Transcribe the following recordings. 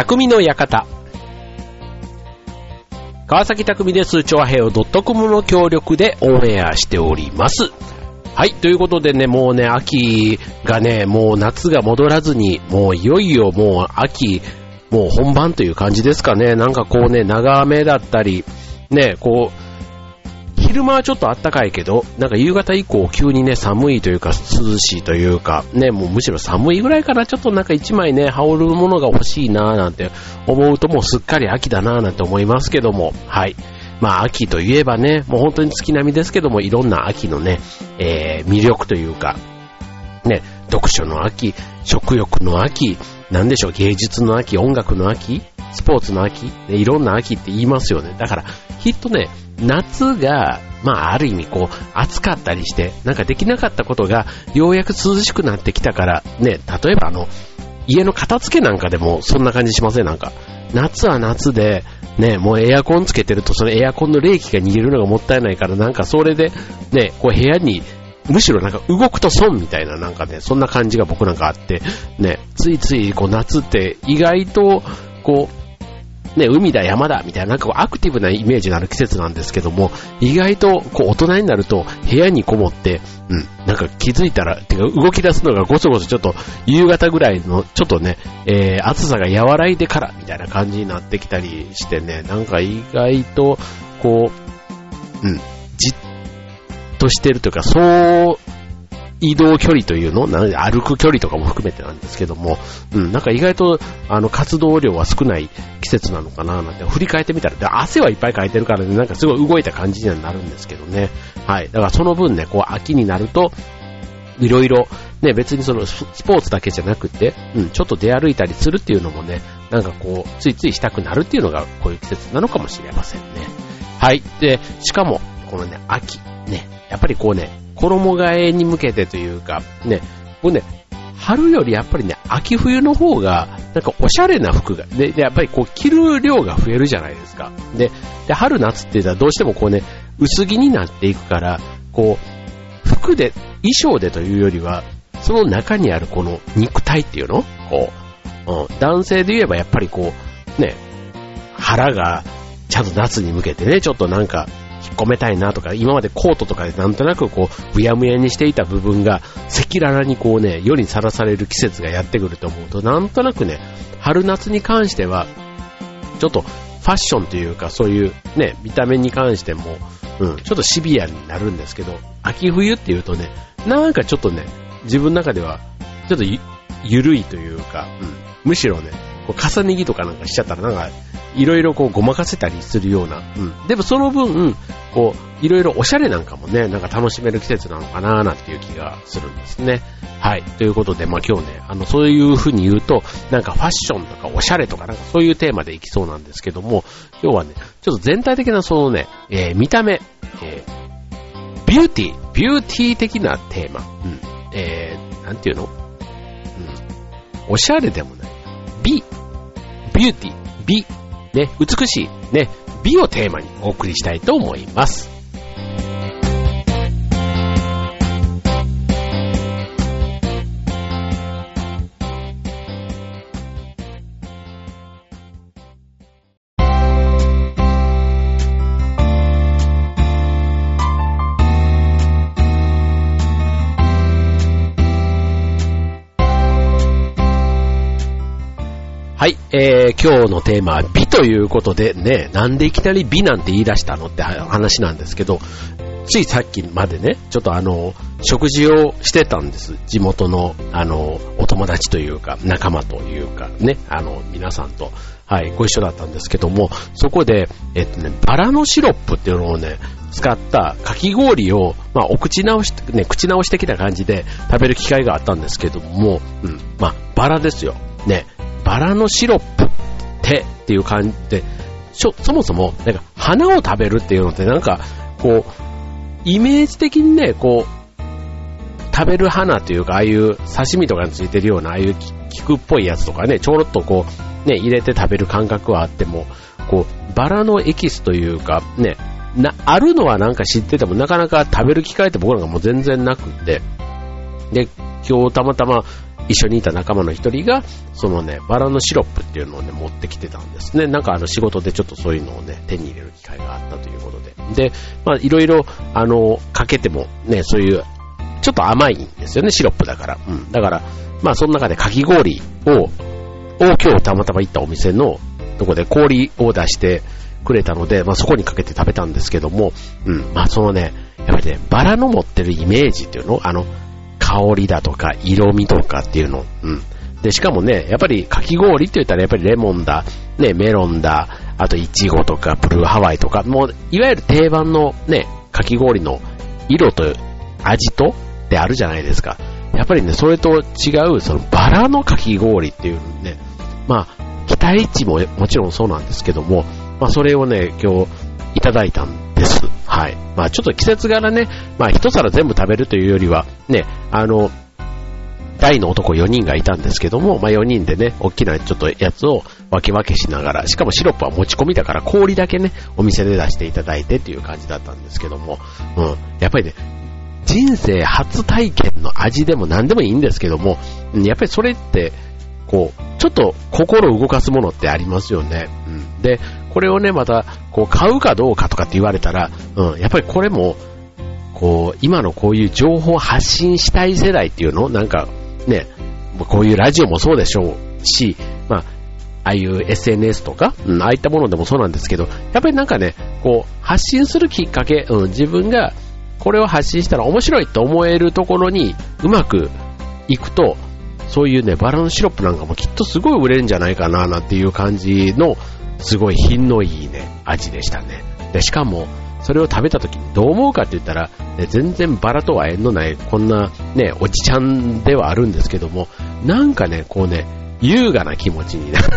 匠の館。川崎匠です。超平洋 .com の協力でオンエアしております。はい、ということでね、もうね、秋がね、もう夏が戻らずに、もういよいよもう秋、もう本番という感じですかね。なんかこうね、長雨だったり、ね、こう、昼間はちょっと暖かいけど、なんか夕方以降急にね、寒いというか涼しいというか、ね、もうむしろ寒いぐらいからちょっとなんか一枚ね、羽織るものが欲しいなぁなんて思うともうすっかり秋だなぁなんて思いますけども、はい。まあ秋といえばね、もう本当に月並みですけども、いろんな秋のね、えー、魅力というか、ね、読書の秋、食欲の秋、なんでしょう、芸術の秋、音楽の秋、スポーツの秋、ね、いろんな秋って言いますよね。だから、きっとね、夏が、まあ、ある意味こう、暑かったりして、なんかできなかったことが、ようやく涼しくなってきたから、ね、例えばあの、家の片付けなんかでもそんな感じしません？なんか。夏は夏で、ね、もうエアコンつけてると、そのエアコンの冷気が逃げるのがもったいないから、なんかそれで、ね、こう部屋に、むしろなんか動くと損みたいななんかね、そんな感じが僕なんかあって、ね、ついついこう夏って意外と、こう、ね、海だ、山だ、みたいな、なんかこうアクティブなイメージのある季節なんですけども、意外とこう大人になると部屋にこもって、うん、なんか気づいたら、てか動き出すのがごそごそちょっと夕方ぐらいの、ちょっとね、えー、暑さが和らいでから、みたいな感じになってきたりしてね、なんか意外と、こう、うん、じっとしてるというか、そう移動距離というの？なので歩く距離とかも含めてなんですけども、うん、なんか意外と、あの、活動量は少ない季節なのかななんて、振り返ってみたら、で汗はいっぱいかいてるからね、なんかすごい動いた感じにはなるんですけどね。はい。だからその分ね、こう、秋になると、いろいろ、ね、別にそのスポーツだけじゃなくて、うん、ちょっと出歩いたりするっていうのもね、なんかこう、ついついしたくなるっていうのが、こういう季節なのかもしれませんね。はい。で、しかも、このね、秋、ね、やっぱりこうね、衣替えに向けてというか、ね、僕ね、春よりやっぱりね、秋冬の方が、なんかおしゃれな服が、で、でやっぱりこう着る量が増えるじゃないですか。で、で春夏って言ったらどうしてもこうね、薄着になっていくから、こう、服で、衣装でというよりは、その中にあるこの肉体っていうの？こう、うん、男性で言えばやっぱりこう、ね、腹がちゃんと夏に向けてね、ちょっとなんか込めたいなとか、今までコートとかでなんとなくこう、ぶやむやにしていた部分が、赤裸々にこうね、世にさらされる季節がやってくると思うと、なんとなくね、春夏に関しては、ちょっとファッションというか、そういうね、見た目に関しても、うん、ちょっとシビアになるんですけど、秋冬っていうとね、なんかちょっとね、自分の中では、ちょっとゆ、ゆるいというか、うん、むしろね、こう重ね着とかなんかしちゃったらなんか、いろいろこうごまかせたりするような、うん。でもその分、こう、いろいろおしゃれなんかもね、なんか楽しめる季節なのかなーなんていう気がするんですね。はい。ということで、まあ今日ね、あの、そういう風に言うと、なんかファッションとかおしゃれとかなんかそういうテーマでいきそうなんですけども、今日はね、ちょっと全体的なそのね、えー、見た目、えー、ビューティー、ビューティー的なテーマ、うん。えー、なんていうの？うん。おしゃれでもない。美、ビューティー、美、ね、美しい、ね、美をテーマにお送りしたいと思います。えー、今日のテーマは美ということでね、なんでいきなり美なんて言い出したのって話なんですけど、ついさっきまでね、ちょっとあの、食事をしてたんです。地元の、あの、お友達というか、仲間というか、ね、あの、皆さんと、はい、ご一緒だったんですけども、そこで、えっとね、バラのシロップっていうのをね、使ったかき氷を、まあ、お口直し、ね、口直し的な感じで食べる機会があったんですけども、うん、まあ、バラですよ。ね、バラのシロップってっていう感じで、そもそも、なんか、花を食べるっていうのってなんか、こう、イメージ的にね、こう、食べる花というか、ああいう刺身とかについてるような、ああいう菊っぽいやつとかね、ちょろっとこう、ね、入れて食べる感覚はあっても、こう、バラのエキスというか、ね、な、あるのはなんか知ってても、なかなか食べる機会って僕なんかもう全然なくって、で、今日たまたま一緒にいた仲間の一人が、そのね、バラのシロップっていうのをね、持ってきてたんですね。なんかあの仕事でちょっとそういうのをね、手に入れる機会があったということで。で、まあいろいろ、あの、かけてもね、そういう、ちょっと甘いんですよね、シロップだから。うん。だから、まあその中でかき氷を、を今日たまたま行ったお店のとこで氷を出してくれたので、まあそこにかけて食べたんですけども、うん、まあそのね、やっぱりね、バラの持ってるイメージっていうの？あの、香りだとか色味とかっていうの、うん。で、しかもね、やっぱりかき氷って言ったらやっぱりレモンだ、ね、メロンだ、あとイチゴとかブルーハワイとか、もういわゆる定番のね、かき氷の色と味とってあるじゃないですか。やっぱりね、それと違う、そのバラのかき氷っていうね、まあ、期待値ももちろんそうなんですけども、まあそれをね、今日いただいたん。はい。まあちょっと季節柄ね、まあ一皿全部食べるというよりは、ね、あの、大の男4人がいたんですけども、まあ4人でね、大きなちょっとやつを分け分けしながら、しかもシロップは持ち込みだから氷だけね、お店で出していただいてっていう感じだったんですけども、うん。やっぱりね、人生初体験の味でも何でもいいんですけども、やっぱりそれって、こう、ちょっと心を動かすものってありますよね。うん。で、これをね、また、こう、買うかどうかとかって言われたら、うん、やっぱりこれも、こう、今のこういう情報を発信したい世代っていうのなんか、ね、こういうラジオもそうでしょうし、まあ、ああいう SNS とか、うん、ああいったものでもそうなんですけど、やっぱりなんかね、こう、発信するきっかけ、うん、自分がこれを発信したら面白いと思えるところにうまくいくと、そういうね、バラのシロップなんかもきっとすごい売れるんじゃないかな、なんていう感じの、すごい品のいいね、味でしたね。で、しかも、それを食べた時にどう思うかって言ったら、ね、全然バラとは縁のない、こんなね、おじちゃんではあるんですけども、なんかね、こうね、優雅な気持ちになる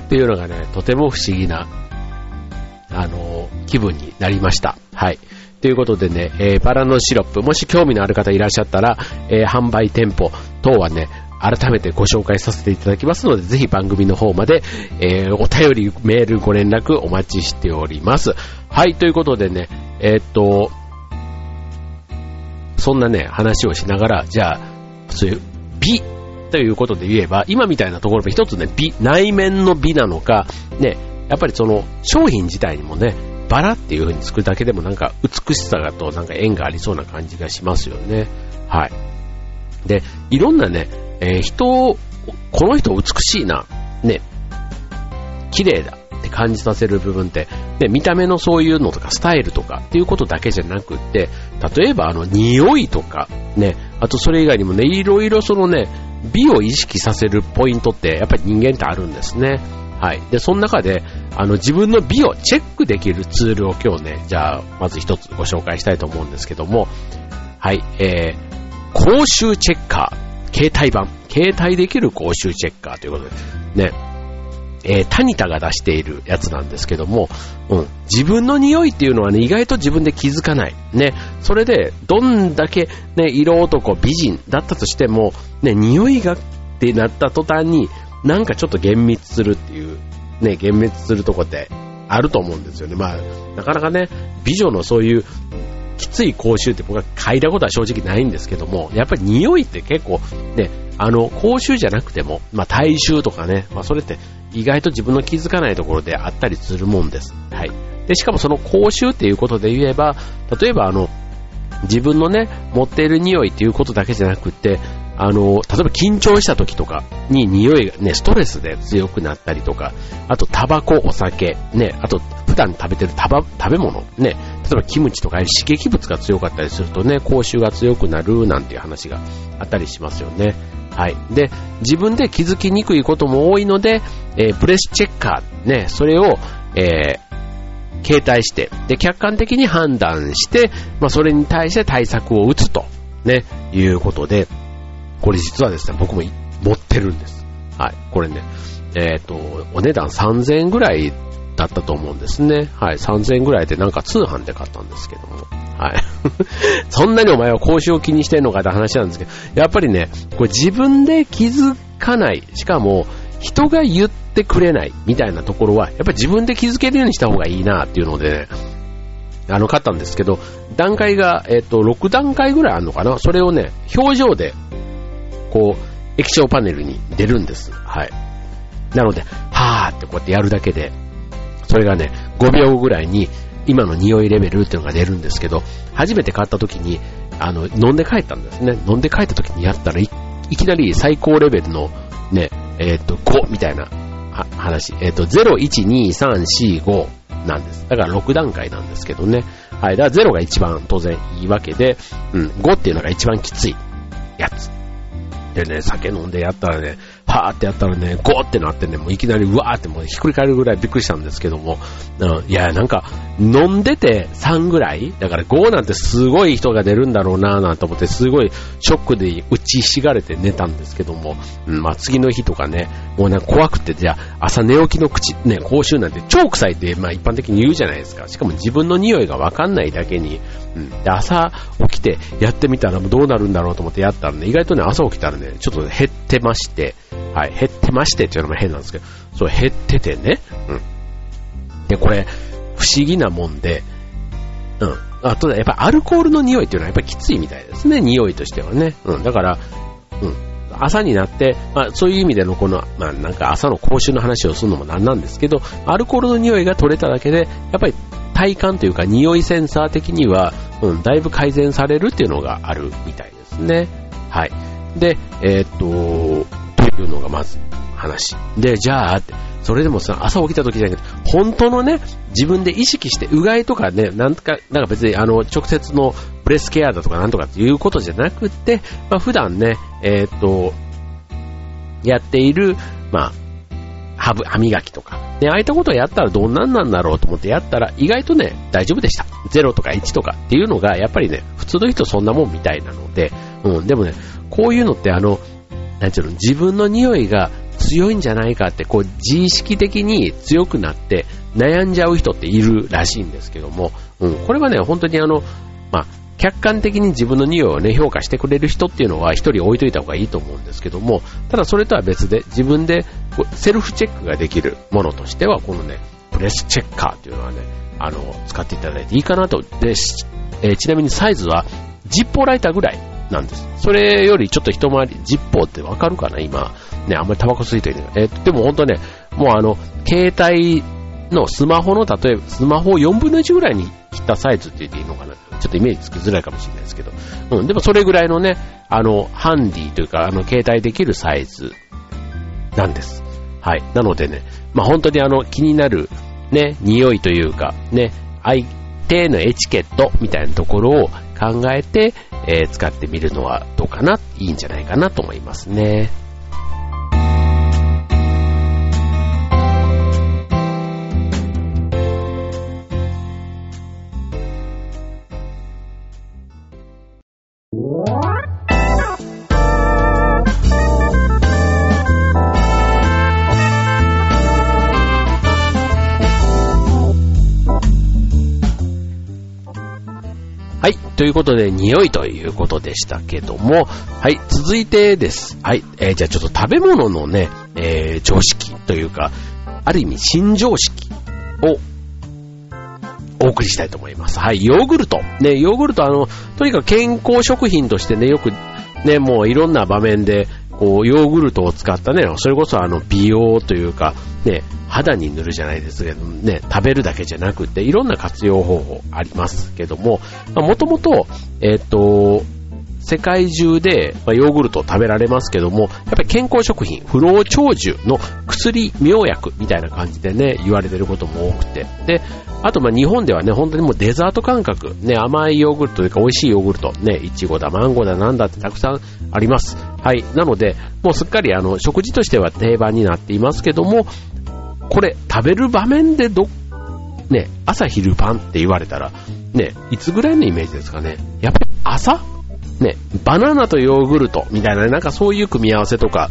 っていうのがね、とても不思議な、あの、気分になりました。はい。ということでね、えー、バラのシロップ、もし興味のある方いらっしゃったら、えー、販売店舗等はね、改めてご紹介させていただきますので、ぜひ番組の方まで、えー、お便り、メール、ご連絡お待ちしております。はい、ということでね、えー、っと、そんなね、話をしながら、じゃあ、そういう美ということで言えば、今みたいなところで一つね、美、内面の美なのか、ね、やっぱりその商品自体にもね、バラっていう風に作るだけでもなんか美しさとなんか縁がありそうな感じがしますよね。はい。で、いろんなね、えー、人を、この人美しいな、ね、綺麗だって感じさせる部分って、ね、見た目のそういうのとかスタイルとかっていうことだけじゃなくって、例えばあの匂いとか、ね、あとそれ以外にもね、いろいろそのね、美を意識させるポイントってやっぱり人間ってあるんですね。はい。で、その中で、あの、自分の美をチェックできるツールを今日ね、じゃあ、まず一つご紹介したいと思うんですけども、はい、えー、口臭チェッカー、携帯版、携帯できる口臭チェッカーということで、ね、えー、タニタが出しているやつなんですけども、うん、自分の匂いっていうのはね、意外と自分で気づかない。ね、それで、どんだけね、色男、美人だったとしても、ね、匂いがってなった途端に、なんかちょっと厳密するっていう、ね、厳密するとこってあると思うんですよね。まあ、なかなかね、美女のそういうきつい口臭って僕は嗅いだことは正直ないんですけども、やっぱり匂いって結構ね、あの、口臭じゃなくても、まあ体臭とかね、まあそれって意外と自分の気づかないところであったりするもんです。はい。で、しかもその口臭っていうことで言えば、例えばあの、自分のね、持っている匂いっていうことだけじゃなくって、あの、例えば緊張した時とかに匂いがね、ストレスで強くなったりとか、あとタバコ、お酒、ね、あと普段食べてるタバ食べ物、ね、例えばキムチとか刺激物が強かったりするとね、口臭が強くなるなんていう話があったりしますよね。はい。で、自分で気づきにくいことも多いので、えー、ブレスチェッカー、ね、それを、えー、携帯して、で、客観的に判断して、まあ、それに対して対策を打つと、ね、いうことで、これ実はですね、僕も持ってるんです。はい。これね、えっ、ー、と、お値段3000円ぐらいだったと思うんですね。はい。3000円ぐらいでなんか通販で買ったんですけども。はい。そんなにお前は講習を気にしてんのかって話なんですけど、やっぱりね、これ自分で気づかない。しかも、人が言ってくれないみたいなところは、やっぱり自分で気づけるようにした方がいいなっていうのでね、あの、買ったんですけど、段階が、えっ、と、6段階ぐらいあるのかなそれをね、表情でこう、液晶パネルに出るんです。はい。なので、はーってこうやってやるだけで、それがね、5秒ぐらいに今の匂いレベルっていうのが出るんですけど、初めて買った時に、あの、飲んで帰ったんですね。飲んで帰った時にやったらい、いきなり最高レベルのね、えっ、と、5みたいな話。えっ、と、0、1、2、3、4、5なんです。だから6段階なんですけどね。はい。だから0が一番当然いいわけで、うん、5っていうのが一番きついやつ。でね、酒飲んでやったらね、パーってやったらね、ゴーってなってね、もういきなりうわーってもうひっくり返るぐらいびっくりしたんですけども、いや、なんか、飲んでて3ぐらいだから5なんてすごい人が出るんだろうなーなんて思って、すごいショックで打ちひしがれて寝たんですけども、うん、まあ次の日とかね、もうなんか怖くて、じゃあ朝寝起きの口、ね、口臭なんて超臭いってまあ一般的に言うじゃないですか。しかも自分の匂いがわかんないだけに、うん、で朝起きてやってみたらどうなるんだろうと思ってやったらね、意外とね、朝起きたらね、ちょっと減ってまして、はい、減ってましてっていうのも変なんですけど、そう減っててね、うん。で、これ、不思議なもんで、うん。あと、やっぱアルコールの匂いっていうのはやっぱりきついみたいですね、匂いとしてはね。うん。だから、うん。朝になって、まあそういう意味でのこの、まあなんか朝の口臭の話をするのもなんなんですけど、アルコールの匂いが取れただけで、やっぱり体感というか匂いセンサー的には、うん、だいぶ改善されるっていうのがあるみたいですね。はい。で、えー、っと、というのがまず話。で、じゃあ、それでもさ、朝起きた時じゃなくて、本当のね、自分で意識して、うがいとかね、なんか、なんか別に、あの、直接のブレスケアだとかなんとかっていうことじゃなくて、まあ、普段ね、えー、っと、やっている、まあ、歯歯磨きとか、ね、ああいったことをやったらどんなんなんだろうと思ってやったら、意外とね、大丈夫でした。0とか1とかっていうのが、やっぱりね、普通の人そんなもんみたいなので、うん、でもね、こういうのってあの、なんていうの、自分の匂いが強いんじゃないかって、こう、自意識的に強くなって悩んじゃう人っているらしいんですけども、うん、これはね、本当にあの、まあ、客観的に自分の匂いをね、評価してくれる人っていうのは一人置いといた方がいいと思うんですけども、ただそれとは別で自分でセルフチェックができるものとしては、このね、プレスチェッカーっていうのはね、あの、使っていただいていいかなと。で、えー、ちなみにサイズは、ジッポーライターぐらいなんです。それよりちょっと一回り、ジッポーってわかるかな？今。ね、あんまりタバコ吸いといてえー、でも本当ね、もうあの、携帯のスマホの、例えば、スマホを4分の1ぐらいに切ったサイズって言っていいのかな？ちょっとイメージつきづらいかもしれないですけど。うん、でもそれぐらいのね、あの、ハンディというか、あの、携帯できるサイズなんです。はい。なのでね、まあ本当にあの、気になる、ね、匂いというか、ね、相手のエチケットみたいなところを考えて、えー、使ってみるのはどうかな、いいんじゃないかなと思いますね。ということで、匂いということでしたけども、はい、続いてです。はい、えー、じゃあちょっと食べ物のね、えー、常識というか、ある意味新常識をお送りしたいと思います。はい、ヨーグルト。ね、ヨーグルトあの、とにかく健康食品としてね、よくね、もういろんな場面で、こう、ヨーグルトを使ったね、それこそあの、美容というか、ね、肌に塗るじゃないですけどね、食べるだけじゃなくて、いろんな活用方法ありますけども、もともと、えっ、ー、と、世界中で、ヨーグルトを食べられますけども、やっぱり健康食品、不老長寿の薬、妙薬みたいな感じでね、言われてることも多くて。で、あとま日本ではね、本当にもうデザート感覚、ね、甘いヨーグルトというか美味しいヨーグルト、ね、いちごだ、マンゴーだ、なんだってたくさんあります。はい。なので、もうすっかりあの、食事としては定番になっていますけども、これ、食べる場面でど、ね、朝昼晩って言われたら、ね、いつぐらいのイメージですかね。やっぱり朝？ね、バナナとヨーグルトみたいな、なんかそういう組み合わせとか、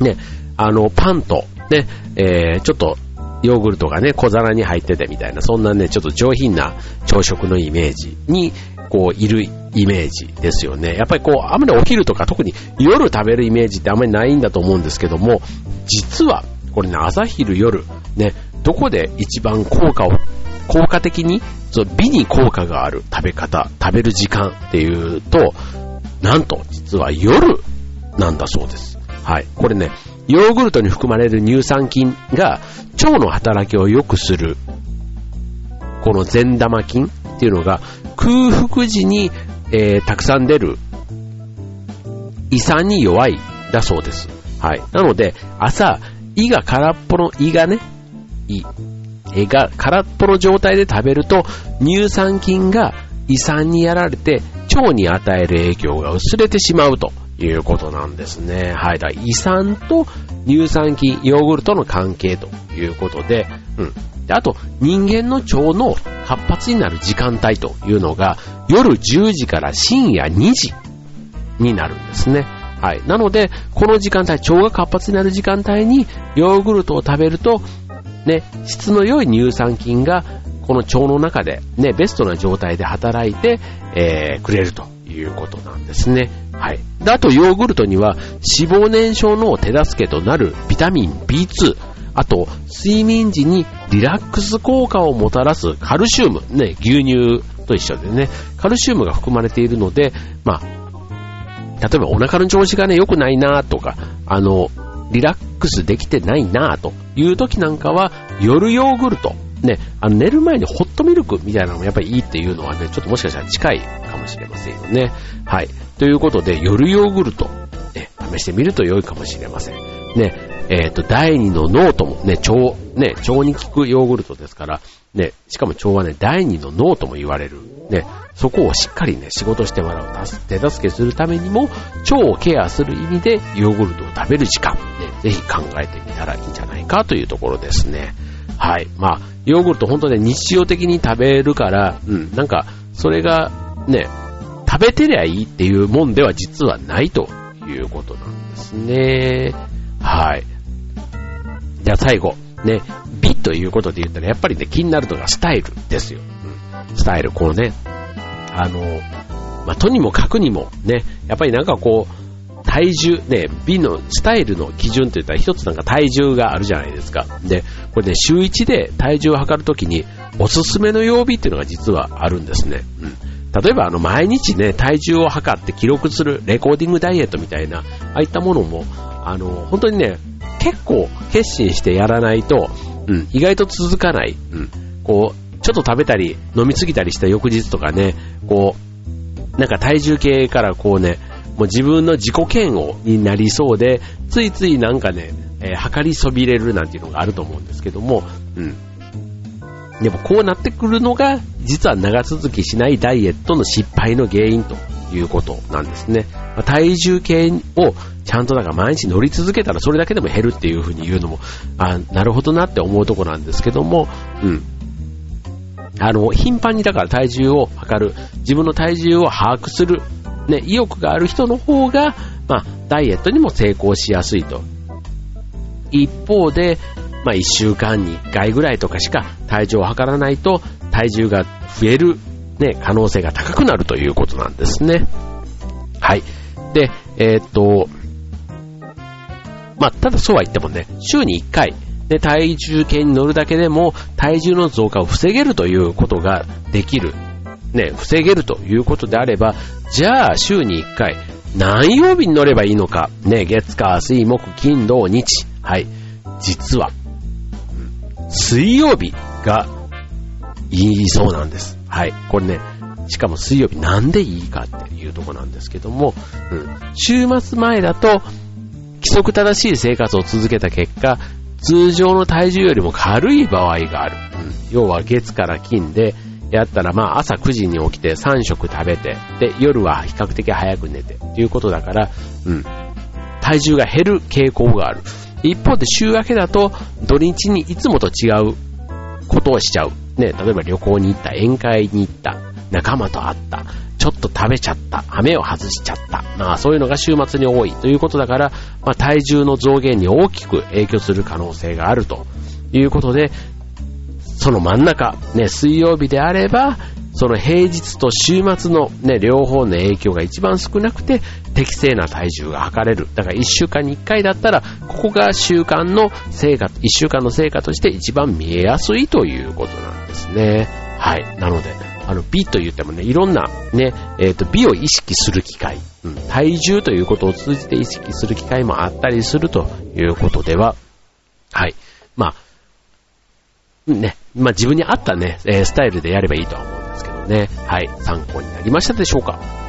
ね、あの、パンと、ね、えー、ちょっと、ヨーグルトがね、小皿に入っててみたいな、そんなね、ちょっと上品な朝食のイメージに、こう、いるイメージですよね。やっぱりこう、あまりお昼とか特に夜食べるイメージってあんまりないんだと思うんですけども、実は、これね、朝昼夜、ね、どこで一番効果を、効果的に、その美に効果がある食べ方、食べる時間っていうと、なんと、実は夜なんだそうです。はい。これね、ヨーグルトに含まれる乳酸菌が腸の働きを良くする、この善玉菌っていうのが空腹時に、えー、たくさん出る胃酸に弱いだそうです。はい。なので、朝、胃が空っぽの胃がね、胃、胃が空っぽの状態で食べると、乳酸菌が胃酸にやられて、腸に与える影響が薄れてしまうということなんですね。はい。だ胃酸と乳酸菌、ヨーグルトの関係ということで、うん。であと、人間の腸の活発になる時間帯というのが、夜10時から深夜2時になるんですね。はい。なので、この時間帯、腸が活発になる時間帯に、ヨーグルトを食べると、ね、質の良い乳酸菌が、この腸の中で、ね、ベストな状態で働いて、えー、くれるということなんですね。はい。で、あと、ヨーグルトには、脂肪燃焼の手助けとなるビタミン B2、あと、睡眠時にリラックス効果をもたらすカルシウム、ね、牛乳と一緒でね、カルシウムが含まれているので、まあ、例えばお腹の調子がね、良くないなとか、あの、リラックスできてないなという時なんかは、夜ヨーグルト、ね、あの寝る前にホットミルクみたいなのもやっぱりいいっていうのはね、ちょっともしかしたら近いかもしれませんよね。はい。ということで、夜ヨーグルト、ね、試してみると良いかもしれません。ね、えっ、ー、と、第二の脳とも、ね、腸、ね、腸に効くヨーグルトですから、ね、しかも腸はね、第二の脳とも言われる。ね、そこをしっかりね、仕事してもらう、手助けするためにも、腸をケアする意味で、ヨーグルトを食べる時間、ね、ぜひ考えてみたらいいんじゃないかというところですね。はい。まあ、ヨーグルト本当ね、日常的に食べるから、うん、なんか、それが、ね、食べてりゃいいっていうもんでは実はないということなんですね。はい。じゃあ最後、ね、美ということで言ったら、やっぱりね、気になるのがスタイルですよ。うん、スタイル、こうね、あの、まあ、とにもかくにもね、やっぱりなんかこう、体重、ね、美のスタイルの基準って言ったら一つなんか体重があるじゃないですか。で、これね、週1で体重を測るときに、おすすめの曜日っていうのが実はあるんですね。うん。例えばあの毎日ね、体重を測って記録するレコーディングダイエットみたいな、ああいったものも、あの、本当にね、結構決心してやらないと、うん、意外と続かない。うん、こう、ちょっと食べたり、飲みすぎたりした翌日とかね、こう、なんか体重計からこうね、もう自分の自己嫌悪になりそうで、ついついなんかね、えー、測りそびれるなんていうのがあると思うんですけども、うん。でもこうなってくるのが、実は長続きしないダイエットの失敗の原因ということなんですね。まあ、体重計をちゃんとなんか毎日乗り続けたらそれだけでも減るっていう風に言うのも、あ、なるほどなって思うとこなんですけども、うん。あの、頻繁にだから体重を測る、自分の体重を把握する、ね、意欲がある人の方が、まあ、ダイエットにも成功しやすいと。一方で、まあ、1週間に1回ぐらいとかしか体重を測らないと体重が増える、ね、可能性が高くなるということなんですね。はい。で、えー、っと、まあ、ただそうは言ってもね、週に1回、で、体重計に乗るだけでも体重の増加を防げるということができる。ね、防げるということであれば、じゃあ週に1回、何曜日に乗ればいいのか。ね、月火水木金土日。はい。実は、水曜日がいいそうなんです。はい。これね、しかも水曜日なんでいいかっていうとこなんですけども、うん、週末前だと規則正しい生活を続けた結果、通常の体重よりも軽い場合がある。うん、要は月から金で、やったら、まあ朝9時に起きて3食食べて、で、夜は比較的早く寝て、ということだから、うん、体重が減る傾向がある。一方で週明けだと土日にいつもと違うことをしちゃう。ね、例えば旅行に行った、宴会に行った、仲間と会った、ちょっと食べちゃった、羽を外しちゃった。まあそういうのが週末に多いということだから、まあ体重の増減に大きく影響する可能性があるということで、その真ん中、ね、水曜日であれば、その平日と週末のね、両方の影響が一番少なくて、適正な体重が測れる。だから1週間に1回だったら、ここが習慣の成果、1週間の成果として一番見えやすいということなんですですね。はい。なので、あの、美と言ってもね、いろんなね、えっ、と、美を意識する機会、うん、体重ということを通じて意識する機会もあったりするということでは、はい。まあ、ね、まあ自分に合ったね、えスタイルでやればいいとは思うんですけどね。はい。参考になりましたでしょうか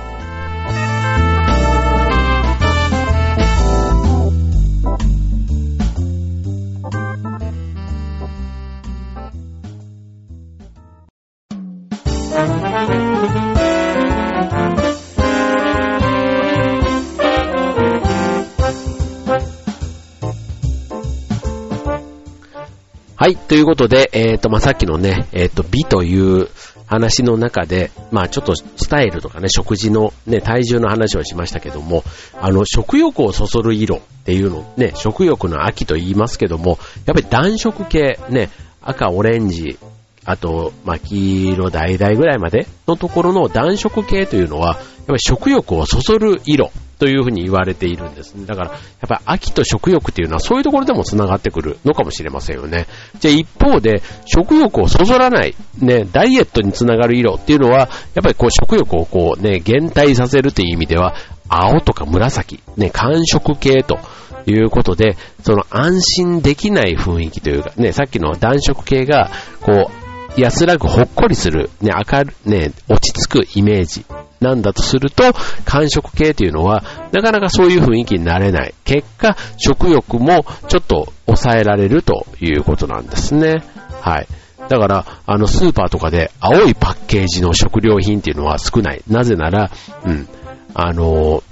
はい。ということで、えっ、ー、と、まあ、さっきのね、えっ、ー、と、美という話の中で、まあ、ちょっとスタイルとかね、食事のね、体重の話をしましたけども、あの、食欲をそそる色っていうの、ね、食欲の秋と言いますけども、やっぱり暖色系、ね、赤、オレンジ、あと、まあ、黄色、橙ぐらいまでのところの暖色系というのは、ぱり食欲をそそる色というふうに言われているんですね。だから、やっぱり秋と食欲っていうのはそういうところでも繋がってくるのかもしれませんよね。じゃあ一方で、食欲をそそらない、ね、ダイエットにつながる色っていうのは、やっぱりこう食欲をこうね、減退させるという意味では、青とか紫、ね、寒色系と、いうことで、その安心できない雰囲気というか、ね、さっきの暖色系が、こう、安らぐほっこりする、ね、明る、ね、落ち着くイメージなんだとすると、寒色系というのは、なかなかそういう雰囲気になれない。結果、食欲もちょっと抑えられるということなんですね。はい。だから、あの、スーパーとかで青いパッケージの食料品っていうのは少ない。なぜなら、うん、あの、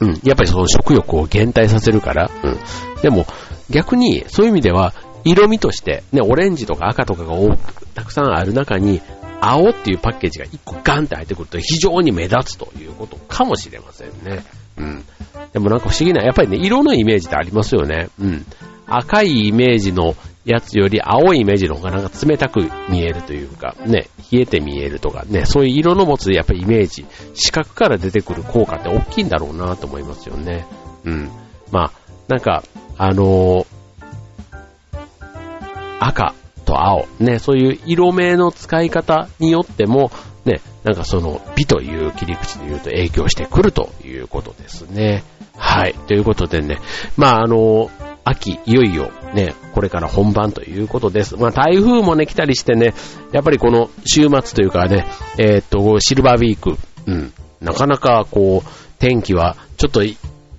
うん、やっぱりその食欲を減退させるから、うん。でも、逆に、そういう意味では、色味として、ね、オレンジとか赤とかが多く、たくさんある中に、青っていうパッケージが1個ガンって入ってくると非常に目立つということかもしれませんね。うん。でもなんか不思議な、やっぱりね、色のイメージってありますよね。うん。赤いイメージのやつより青いイメージの方がなんか冷たく見えるというか、ね、冷えて見えるとかね、そういう色の持つやっぱりイメージ、視覚から出てくる効果って大きいんだろうなと思いますよね。うん。まあ、なんか、あのー、赤と青、ね、そういう色名の使い方によっても、ね、なんかその美という切り口で言うと影響してくるということですね。はい。ということでね、まああの、秋、いよいよね、これから本番ということです。まあ台風もね、来たりしてね、やっぱりこの週末というかね、えー、っと、シルバーウィーク、うん、なかなかこう、天気はちょっと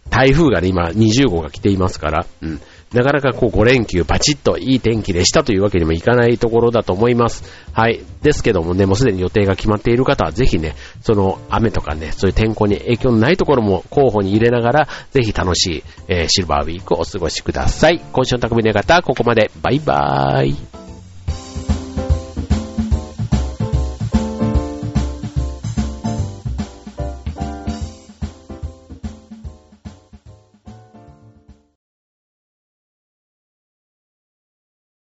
台風がね、今20号が来ていますから、うん、なかなかこう5連休バチッといい天気でしたというわけにもいかないところだと思います。はい。ですけどもね、もうすでに予定が決まっている方はぜひね、その雨とかね、そういう天候に影響のないところも候補に入れながら、ぜひ楽しい、えー、シルバーウィークをお過ごしください。今週の匠の方、ここまで。バイバーイ。